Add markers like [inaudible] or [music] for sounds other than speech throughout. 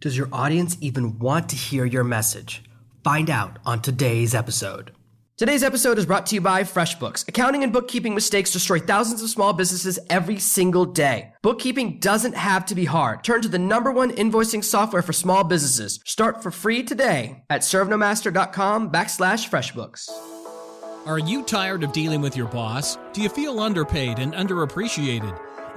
Does your audience even want to hear your message? Find out on today's episode. Today's episode is brought to you by FreshBooks. Accounting and bookkeeping mistakes destroy thousands of small businesses every single day. Bookkeeping doesn't have to be hard. Turn to the number one invoicing software for small businesses. Start for free today at servenomaster.com backslash FreshBooks. Are you tired of dealing with your boss? Do you feel underpaid and underappreciated?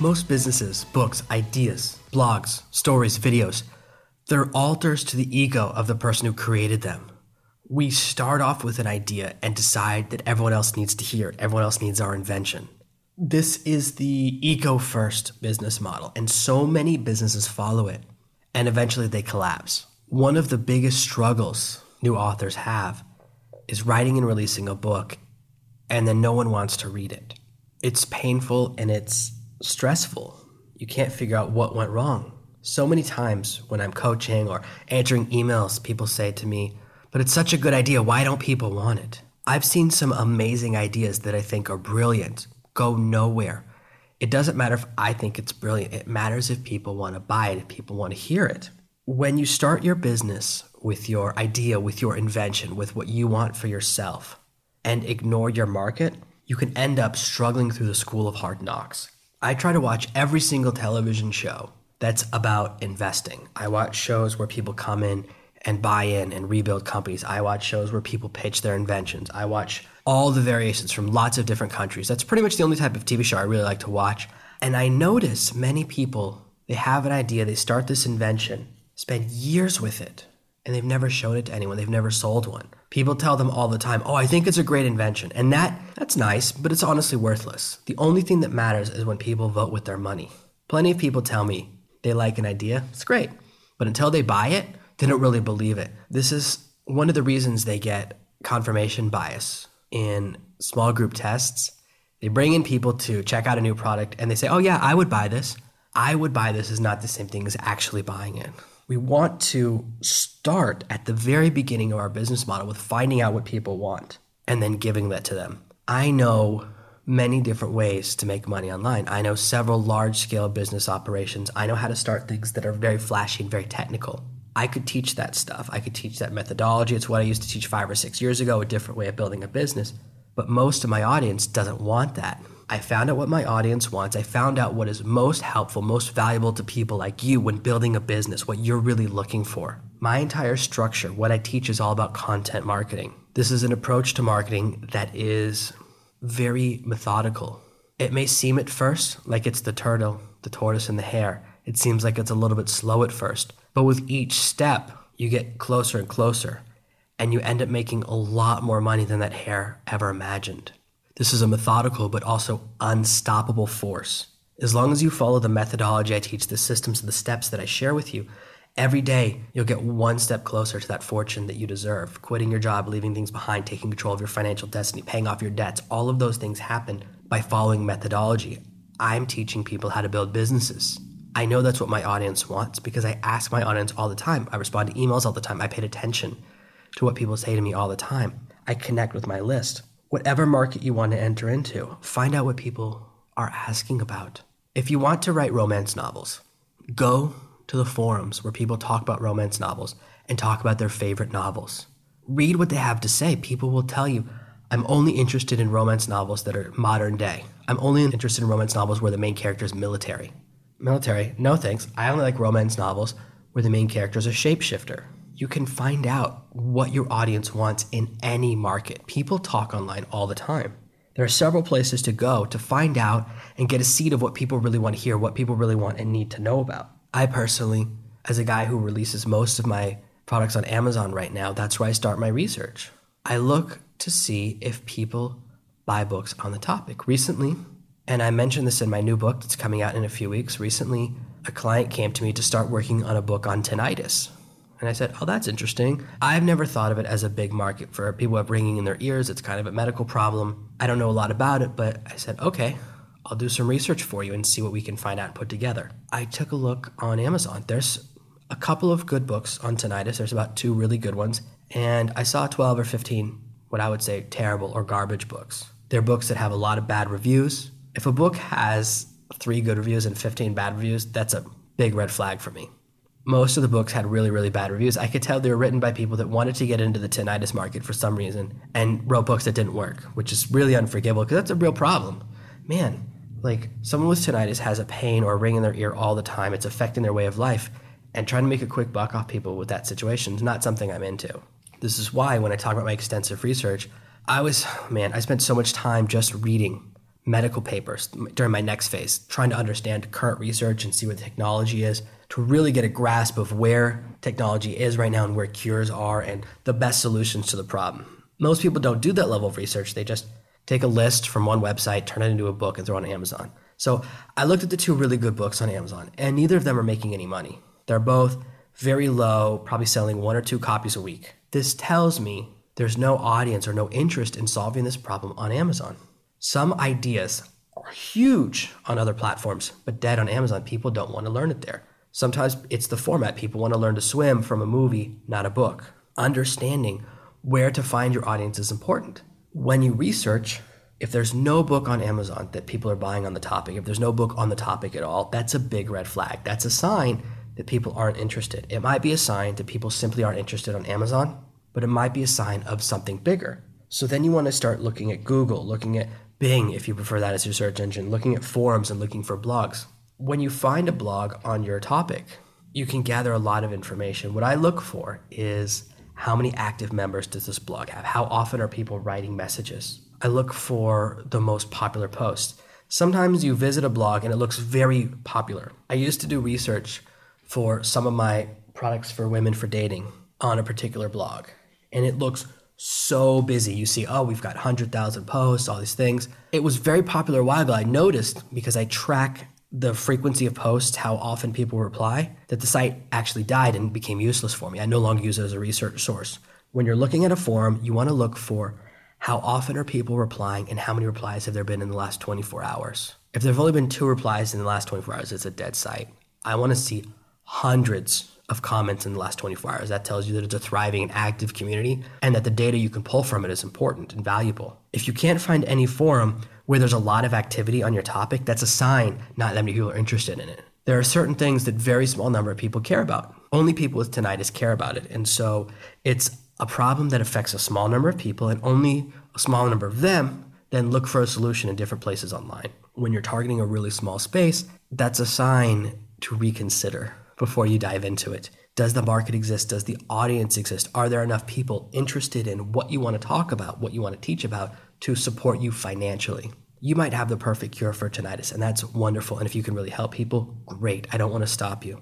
Most businesses, books, ideas, blogs, stories, videos, they're altars to the ego of the person who created them. We start off with an idea and decide that everyone else needs to hear it, everyone else needs our invention. This is the ego first business model, and so many businesses follow it, and eventually they collapse. One of the biggest struggles new authors have is writing and releasing a book, and then no one wants to read it. It's painful and it's stressful. You can't figure out what went wrong. So many times when I'm coaching or answering emails, people say to me, But it's such a good idea. Why don't people want it? I've seen some amazing ideas that I think are brilliant go nowhere. It doesn't matter if I think it's brilliant, it matters if people want to buy it, if people want to hear it. When you start your business with your idea, with your invention, with what you want for yourself, and ignore your market, you can end up struggling through the school of hard knocks. I try to watch every single television show that's about investing. I watch shows where people come in and buy in and rebuild companies. I watch shows where people pitch their inventions. I watch all the variations from lots of different countries. That's pretty much the only type of TV show I really like to watch. And I notice many people, they have an idea, they start this invention, spend years with it, and they've never shown it to anyone. They've never sold one. People tell them all the time, "Oh, I think it's a great invention." And that that's nice, but it's honestly worthless. The only thing that matters is when people vote with their money. Plenty of people tell me they like an idea. It's great. But until they buy it, they don't really believe it. This is one of the reasons they get confirmation bias in small group tests. They bring in people to check out a new product and they say, "Oh yeah, I would buy this." I would buy this is not the same thing as actually buying it we want to start at the very beginning of our business model with finding out what people want and then giving that to them. I know many different ways to make money online. I know several large scale business operations. I know how to start things that are very flashy and very technical. I could teach that stuff. I could teach that methodology. It's what I used to teach five or six years ago, a different way of building a business. But most of my audience doesn't want that. I found out what my audience wants. I found out what is most helpful, most valuable to people like you when building a business, what you're really looking for. My entire structure, what I teach is all about content marketing. This is an approach to marketing that is very methodical. It may seem at first like it's the turtle, the tortoise, and the hare. It seems like it's a little bit slow at first. But with each step, you get closer and closer, and you end up making a lot more money than that hare ever imagined. This is a methodical but also unstoppable force. As long as you follow the methodology I teach, the systems, and the steps that I share with you, every day you'll get one step closer to that fortune that you deserve. Quitting your job, leaving things behind, taking control of your financial destiny, paying off your debts, all of those things happen by following methodology. I'm teaching people how to build businesses. I know that's what my audience wants because I ask my audience all the time. I respond to emails all the time. I paid attention to what people say to me all the time. I connect with my list whatever market you want to enter into, find out what people are asking about. If you want to write romance novels, go to the forums where people talk about romance novels and talk about their favorite novels. Read what they have to say. People will tell you, I'm only interested in romance novels that are modern day. I'm only interested in romance novels where the main character is military. Military? No thanks. I only like romance novels where the main character is a shapeshifter you can find out what your audience wants in any market. People talk online all the time. There are several places to go to find out and get a seed of what people really want to hear, what people really want and need to know about. I personally, as a guy who releases most of my products on Amazon right now, that's where I start my research. I look to see if people buy books on the topic. Recently, and I mentioned this in my new book that's coming out in a few weeks, recently a client came to me to start working on a book on tinnitus And I said, Oh, that's interesting. I've never thought of it as a big market for people who have ringing in their ears. It's kind of a medical problem. I don't know a lot about it, but I said, Okay, I'll do some research for you and see what we can find out and put together. I took a look on Amazon. There's a couple of good books on tinnitus. There's about two really good ones. And I saw 12 or 15, what I would say, terrible or garbage books. They're books that have a lot of bad reviews. If a book has three good reviews and 15 bad reviews, that's a big red flag for me. Most of the books had really, really bad reviews. I could tell they were written by people that wanted to get into the tinnitus market for some reason and wrote books that didn't work, which is really unforgivable because that's a real problem. Man, like someone with tinnitus has a pain or a ring in their ear all the time. It's affecting their way of life. And trying to make a quick buck off people with that situation is not something I'm into. This is why when I talk about my extensive research, I was, man, I spent so much time just reading medical papers during my next phase, trying to understand current research and see what the technology is to really get a grasp of where technology is right now and where cures are and the best solutions to the problem. Most people don't do that level of research. They just take a list from one website, turn it into a book, and throw it on Amazon. So I looked at the two really good books on Amazon, and neither of them are making any money. They're both very low, probably selling one or two copies a week. This tells me there's no audience or no interest in solving this problem on Amazon. Some ideas are huge on other platforms, but dead on Amazon. People don't want to learn it there. Sometimes it's the format. People want to learn to swim from a movie, not a book. Understanding where to find your audience is important. When you research, if there's no book on Amazon that people are buying on the topic, if there's no book on the topic at all, that's a big red flag. That's a sign that people aren't interested. It might be a sign that people simply aren't interested on Amazon, but it might be a sign of something bigger. So then you want to start looking at Google, looking at Bing, if you prefer that as your search engine, looking at forums and looking for blogs. When you find a blog on your topic, you can gather a lot of information. What I look for is how many active members does this blog have? How often are people writing messages? I look for the most popular posts. Sometimes you visit a blog and it looks very popular. I used to do research for some of my products for women for dating on a particular blog, and it looks so busy. You see, oh, we've got 100,000 posts, all these things. It was very popular a while ago. I noticed because I track the frequency of posts, how often people reply, that the site actually died and became useless for me. I no longer use it as a research source. When you're looking at a forum, you want to look for how often are people replying and how many replies have there been in the last 24 hours. If there have only been two replies in the last 24 hours, it's a dead site. I want to see hundreds of comments in the last 24 hours. That tells you that it's a thriving and active community and that the data you can pull from it is important and valuable. If you can't find any forum where there's a lot of activity on your topic, that's a sign not that many people are interested in it. There are certain things that very small number of people care about. Only people with tinnitus care about it. And so it's a problem that affects a small number of people and only a small number of them then look for a solution in different places online. When you're targeting a really small space, that's a sign to reconsider before you dive into it. Does the market exist? Does the audience exist? Are there enough people interested in what you want to talk about, what you want to teach about to support you financially? You might have the perfect cure for tinnitus, and that's wonderful. And if you can really help people, great. I don't want to stop you.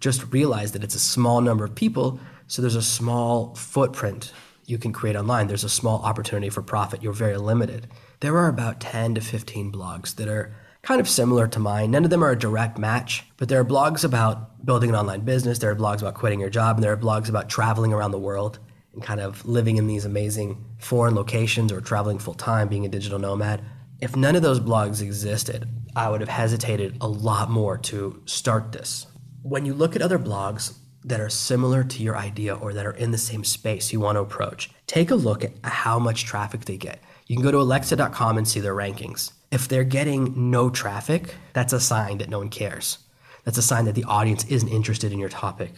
Just realize that it's a small number of people, so there's a small footprint you can create online. There's a small opportunity for profit. You're very limited. There are about 10 to 15 blogs that are kind of similar to mine. None of them are a direct match, but there are blogs about building an online business, there are blogs about quitting your job, and there are blogs about traveling around the world and kind of living in these amazing foreign locations or traveling full time, being a digital nomad. If none of those blogs existed, I would have hesitated a lot more to start this. When you look at other blogs that are similar to your idea or that are in the same space you want to approach, take a look at how much traffic they get. You can go to alexa.com and see their rankings. If they're getting no traffic, that's a sign that no one cares. That's a sign that the audience isn't interested in your topic.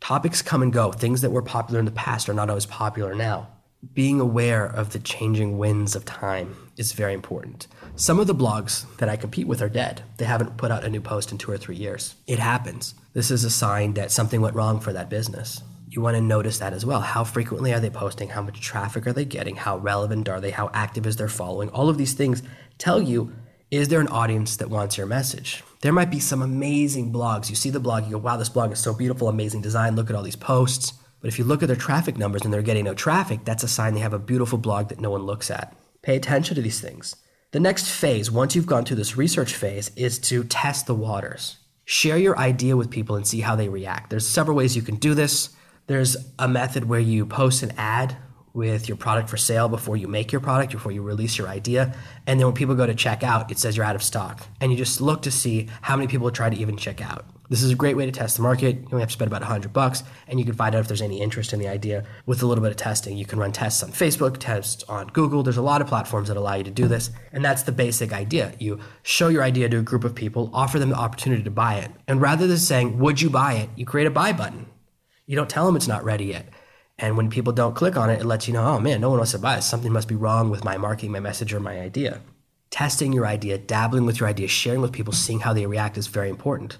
Topics come and go. Things that were popular in the past are not always popular now. Being aware of the changing winds of time is very important. Some of the blogs that I compete with are dead. They haven't put out a new post in two or three years. It happens. This is a sign that something went wrong for that business you want to notice that as well. How frequently are they posting? How much traffic are they getting? How relevant are they? How active is their following? All of these things tell you is there an audience that wants your message? There might be some amazing blogs. You see the blog, you go, wow, this blog is so beautiful, amazing design. Look at all these posts. But if you look at their traffic numbers and they're getting no traffic, that's a sign they have a beautiful blog that no one looks at. Pay attention to these things. The next phase, once you've gone through this research phase, is to test the waters. Share your idea with people and see how they react. There's several ways you can do this. There's a method where you post an ad with your product for sale before you make your product, before you release your idea. And then when people go to check out, it says you're out of stock. And you just look to see how many people try to even check out. This is a great way to test the market. You only have to spend about 100 bucks and you can find out if there's any interest in the idea with a little bit of testing. You can run tests on Facebook, tests on Google. There's a lot of platforms that allow you to do this. And that's the basic idea. You show your idea to a group of people, offer them the opportunity to buy it. And rather than saying, would you buy it? You create a buy button. You don't tell them it's not ready yet. And when people don't click on it, it lets you know, oh man, no one wants to buy it. Something must be wrong with my marketing, my message, or my idea. Testing your idea, dabbling with your idea, sharing with people, seeing how they react is very important.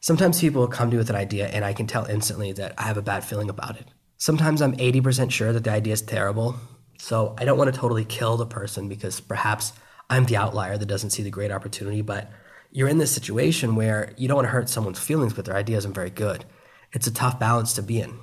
Sometimes people will come to me with an idea and I can tell instantly that I have a bad feeling about it. Sometimes I'm 80% sure that the idea is terrible. So I don't want to totally kill the person because perhaps I'm the outlier that doesn't see the great opportunity, but you're in this situation where you don't want to hurt someone's feelings, but their idea isn't very good. It's a tough balance to be in.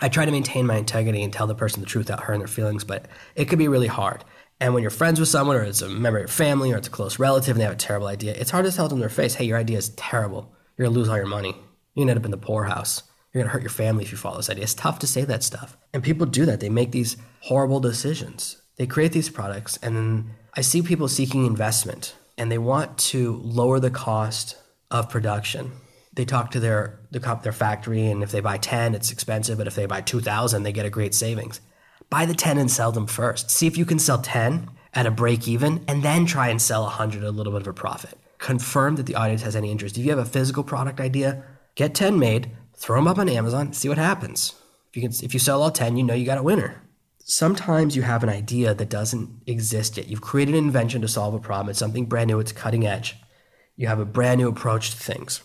I try to maintain my integrity and tell the person the truth without hurting their feelings, but it can be really hard. And when you're friends with someone, or it's a member of your family, or it's a close relative, and they have a terrible idea, it's hard to tell them in their face, hey, your idea is terrible. You're gonna lose all your money. You're gonna end up in the poorhouse. You're gonna hurt your family if you follow this idea. It's tough to say that stuff. And people do that. They make these horrible decisions. They create these products, and then I see people seeking investment, and they want to lower the cost of production they talk to their the, their factory, and if they buy ten, it's expensive. But if they buy two thousand, they get a great savings. Buy the ten and sell them first. See if you can sell ten at a break even, and then try and sell hundred at a little bit of a profit. Confirm that the audience has any interest. If you have a physical product idea, get ten made, throw them up on Amazon, see what happens. If you can, if you sell all ten, you know you got a winner. Sometimes you have an idea that doesn't exist yet. You've created an invention to solve a problem. It's something brand new. It's cutting edge. You have a brand new approach to things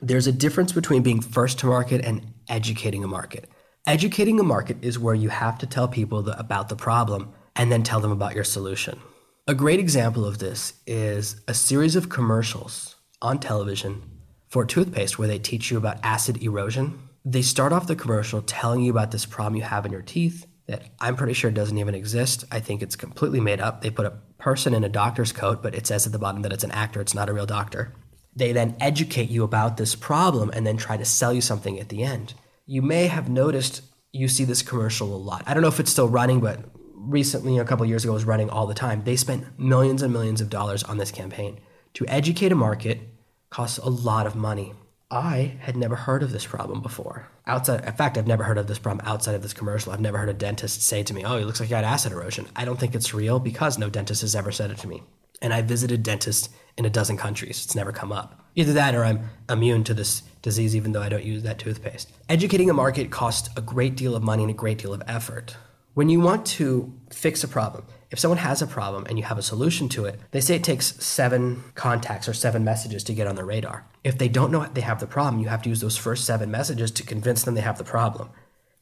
there's a difference between being first to market and educating a market. Educating a market is where you have to tell people the, about the problem and then tell them about your solution. A great example of this is a series of commercials on television for toothpaste where they teach you about acid erosion. They start off the commercial telling you about this problem you have in your teeth that I'm pretty sure doesn't even exist. I think it's completely made up. They put a person in a doctor's coat, but it says at the bottom that it's an actor, it's not a real doctor. They then educate you about this problem and then try to sell you something at the end. You may have noticed you see this commercial a lot. I don't know if it's still running, but recently, a couple years ago, it was running all the time. They spent millions and millions of dollars on this campaign. To educate a market costs a lot of money. I had never heard of this problem before. Outside, in fact, I've never heard of this problem outside of this commercial. I've never heard a dentist say to me, "Oh, it looks like you got acid erosion." I don't think it's real because no dentist has ever said it to me. And I visited dentists in a dozen countries. It's never come up. Either that or I'm immune to this disease, even though I don't use that toothpaste. Educating a market costs a great deal of money and a great deal of effort. When you want to fix a problem, if someone has a problem and you have a solution to it, they say it takes seven contacts or seven messages to get on their radar. If they don't know they have the problem, you have to use those first seven messages to convince them they have the problem.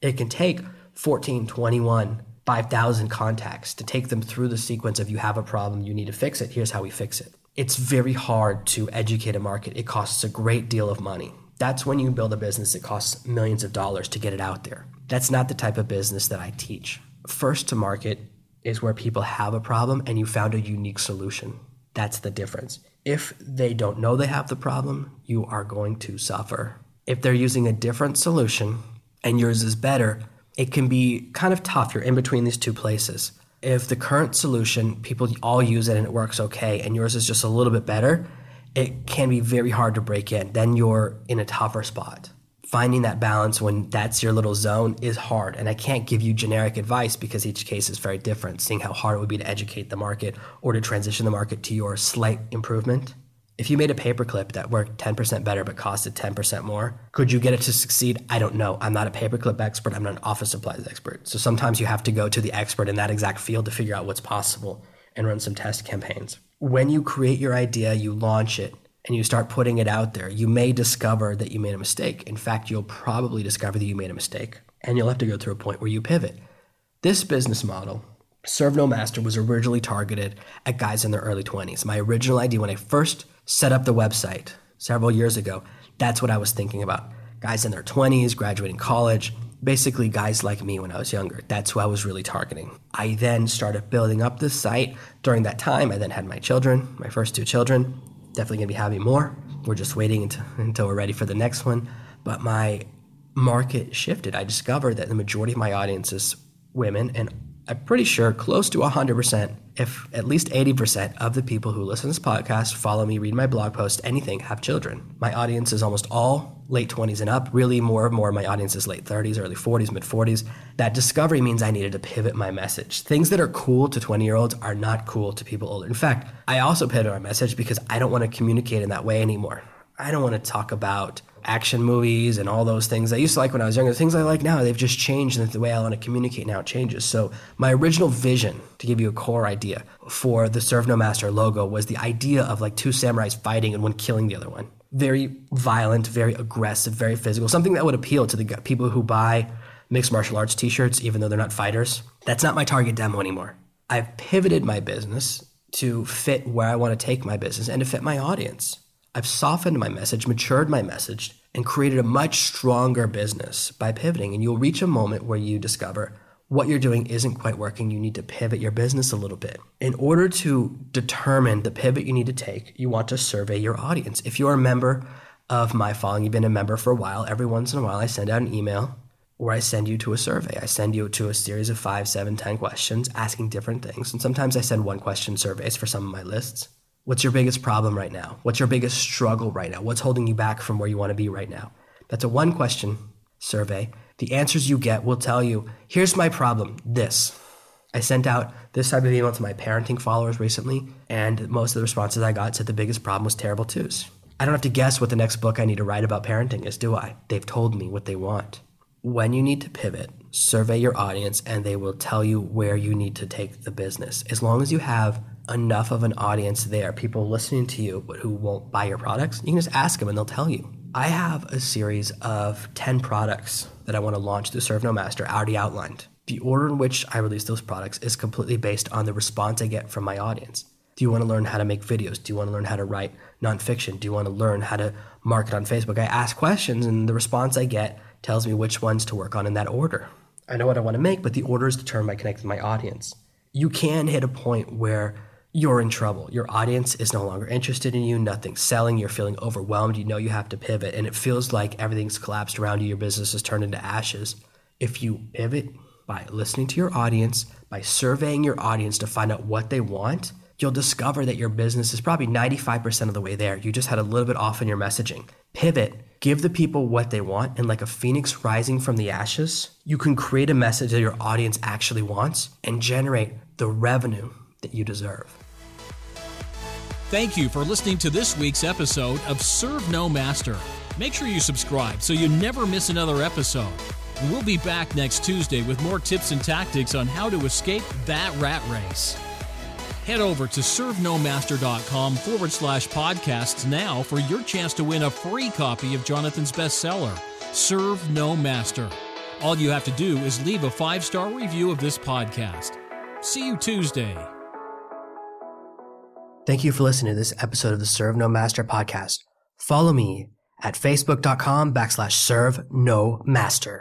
It can take 14, 21, 5,000 contacts to take them through the sequence of you have a problem, you need to fix it, here's how we fix it. It's very hard to educate a market. It costs a great deal of money. That's when you build a business that costs millions of dollars to get it out there. That's not the type of business that I teach. First to market is where people have a problem and you found a unique solution. That's the difference. If they don't know they have the problem, you are going to suffer. If they're using a different solution and yours is better, it can be kind of tough. You're in between these two places. If the current solution, people all use it and it works okay, and yours is just a little bit better, it can be very hard to break in. Then you're in a tougher spot. Finding that balance when that's your little zone is hard. And I can't give you generic advice because each case is very different, seeing how hard it would be to educate the market or to transition the market to your slight improvement if you made a paperclip that worked 10% better but costed 10% more, could you get it to succeed? I don't know. I'm not a paperclip expert. I'm not an office supplies expert. So sometimes you have to go to the expert in that exact field to figure out what's possible and run some test campaigns. When you create your idea, you launch it, and you start putting it out there, you may discover that you made a mistake. In fact, you'll probably discover that you made a mistake, and you'll have to go through a point where you pivot. This business model Serve No Master was originally targeted at guys in their early 20s. My original idea when I first set up the website several years ago, that's what I was thinking about. Guys in their 20s, graduating college, basically guys like me when I was younger. That's who I was really targeting. I then started building up this site. During that time, I then had my children, my first two children. Definitely gonna be having more. We're just waiting until, [laughs] until we're ready for the next one. But my market shifted. I discovered that the majority of my audience is women, and I'm pretty sure close to 100%, if at least 80% of the people who listen to this podcast, follow me, read my blog post, anything, have children. My audience is almost all late 20s and up. Really, more and more of my audience is late 30s, early 40s, mid 40s. That discovery means I needed to pivot my message. Things that are cool to 20 year olds are not cool to people older. In fact, I also pivoted my message because I don't want to communicate in that way anymore. I don't want to talk about action movies and all those things I used to like when I was younger. The things I like now, they've just changed, and the way I want to communicate now changes. So, my original vision, to give you a core idea, for the Serve No Master logo was the idea of like two samurais fighting and one killing the other one. Very violent, very aggressive, very physical, something that would appeal to the people who buy mixed martial arts t shirts, even though they're not fighters. That's not my target demo anymore. I've pivoted my business to fit where I want to take my business and to fit my audience. I've softened my message, matured my message, and created a much stronger business by pivoting. And you'll reach a moment where you discover what you're doing isn't quite working. You need to pivot your business a little bit. In order to determine the pivot you need to take, you want to survey your audience. If you're a member of my following, you've been a member for a while, every once in a while I send out an email or I send you to a survey. I send you to a series of five, seven, ten questions asking different things. And sometimes I send one question surveys for some of my lists. What's your biggest problem right now? What's your biggest struggle right now? What's holding you back from where you want to be right now? That's a one question survey. The answers you get will tell you here's my problem, this. I sent out this type of email to my parenting followers recently, and most of the responses I got said the biggest problem was terrible twos. I don't have to guess what the next book I need to write about parenting is, do I? They've told me what they want. When you need to pivot, survey your audience and they will tell you where you need to take the business. As long as you have enough of an audience there, people listening to you but who won't buy your products, you can just ask them and they'll tell you. I have a series of 10 products that I want to launch through Serve No Master already outlined. The order in which I release those products is completely based on the response I get from my audience. Do you want to learn how to make videos? Do you want to learn how to write nonfiction? Do you want to learn how to market on Facebook? I ask questions and the response I get tells me which ones to work on in that order. I know what I want to make, but the order is determined by connecting my audience. You can hit a point where you're in trouble. Your audience is no longer interested in you, nothing's selling, you're feeling overwhelmed, you know you have to pivot, and it feels like everything's collapsed around you, your business has turned into ashes. If you pivot by listening to your audience, by surveying your audience to find out what they want, you'll discover that your business is probably 95% of the way there. You just had a little bit off in your messaging. Pivot, give the people what they want, and like a phoenix rising from the ashes, you can create a message that your audience actually wants and generate the revenue that you deserve. Thank you for listening to this week's episode of Serve No Master. Make sure you subscribe so you never miss another episode. We'll be back next Tuesday with more tips and tactics on how to escape that rat race. Head over to servenomaster.com forward slash podcasts now for your chance to win a free copy of Jonathan's bestseller, Serve No Master. All you have to do is leave a five star review of this podcast. See you Tuesday. Thank you for listening to this episode of the Serve No Master podcast. Follow me at facebook.com backslash serve no master.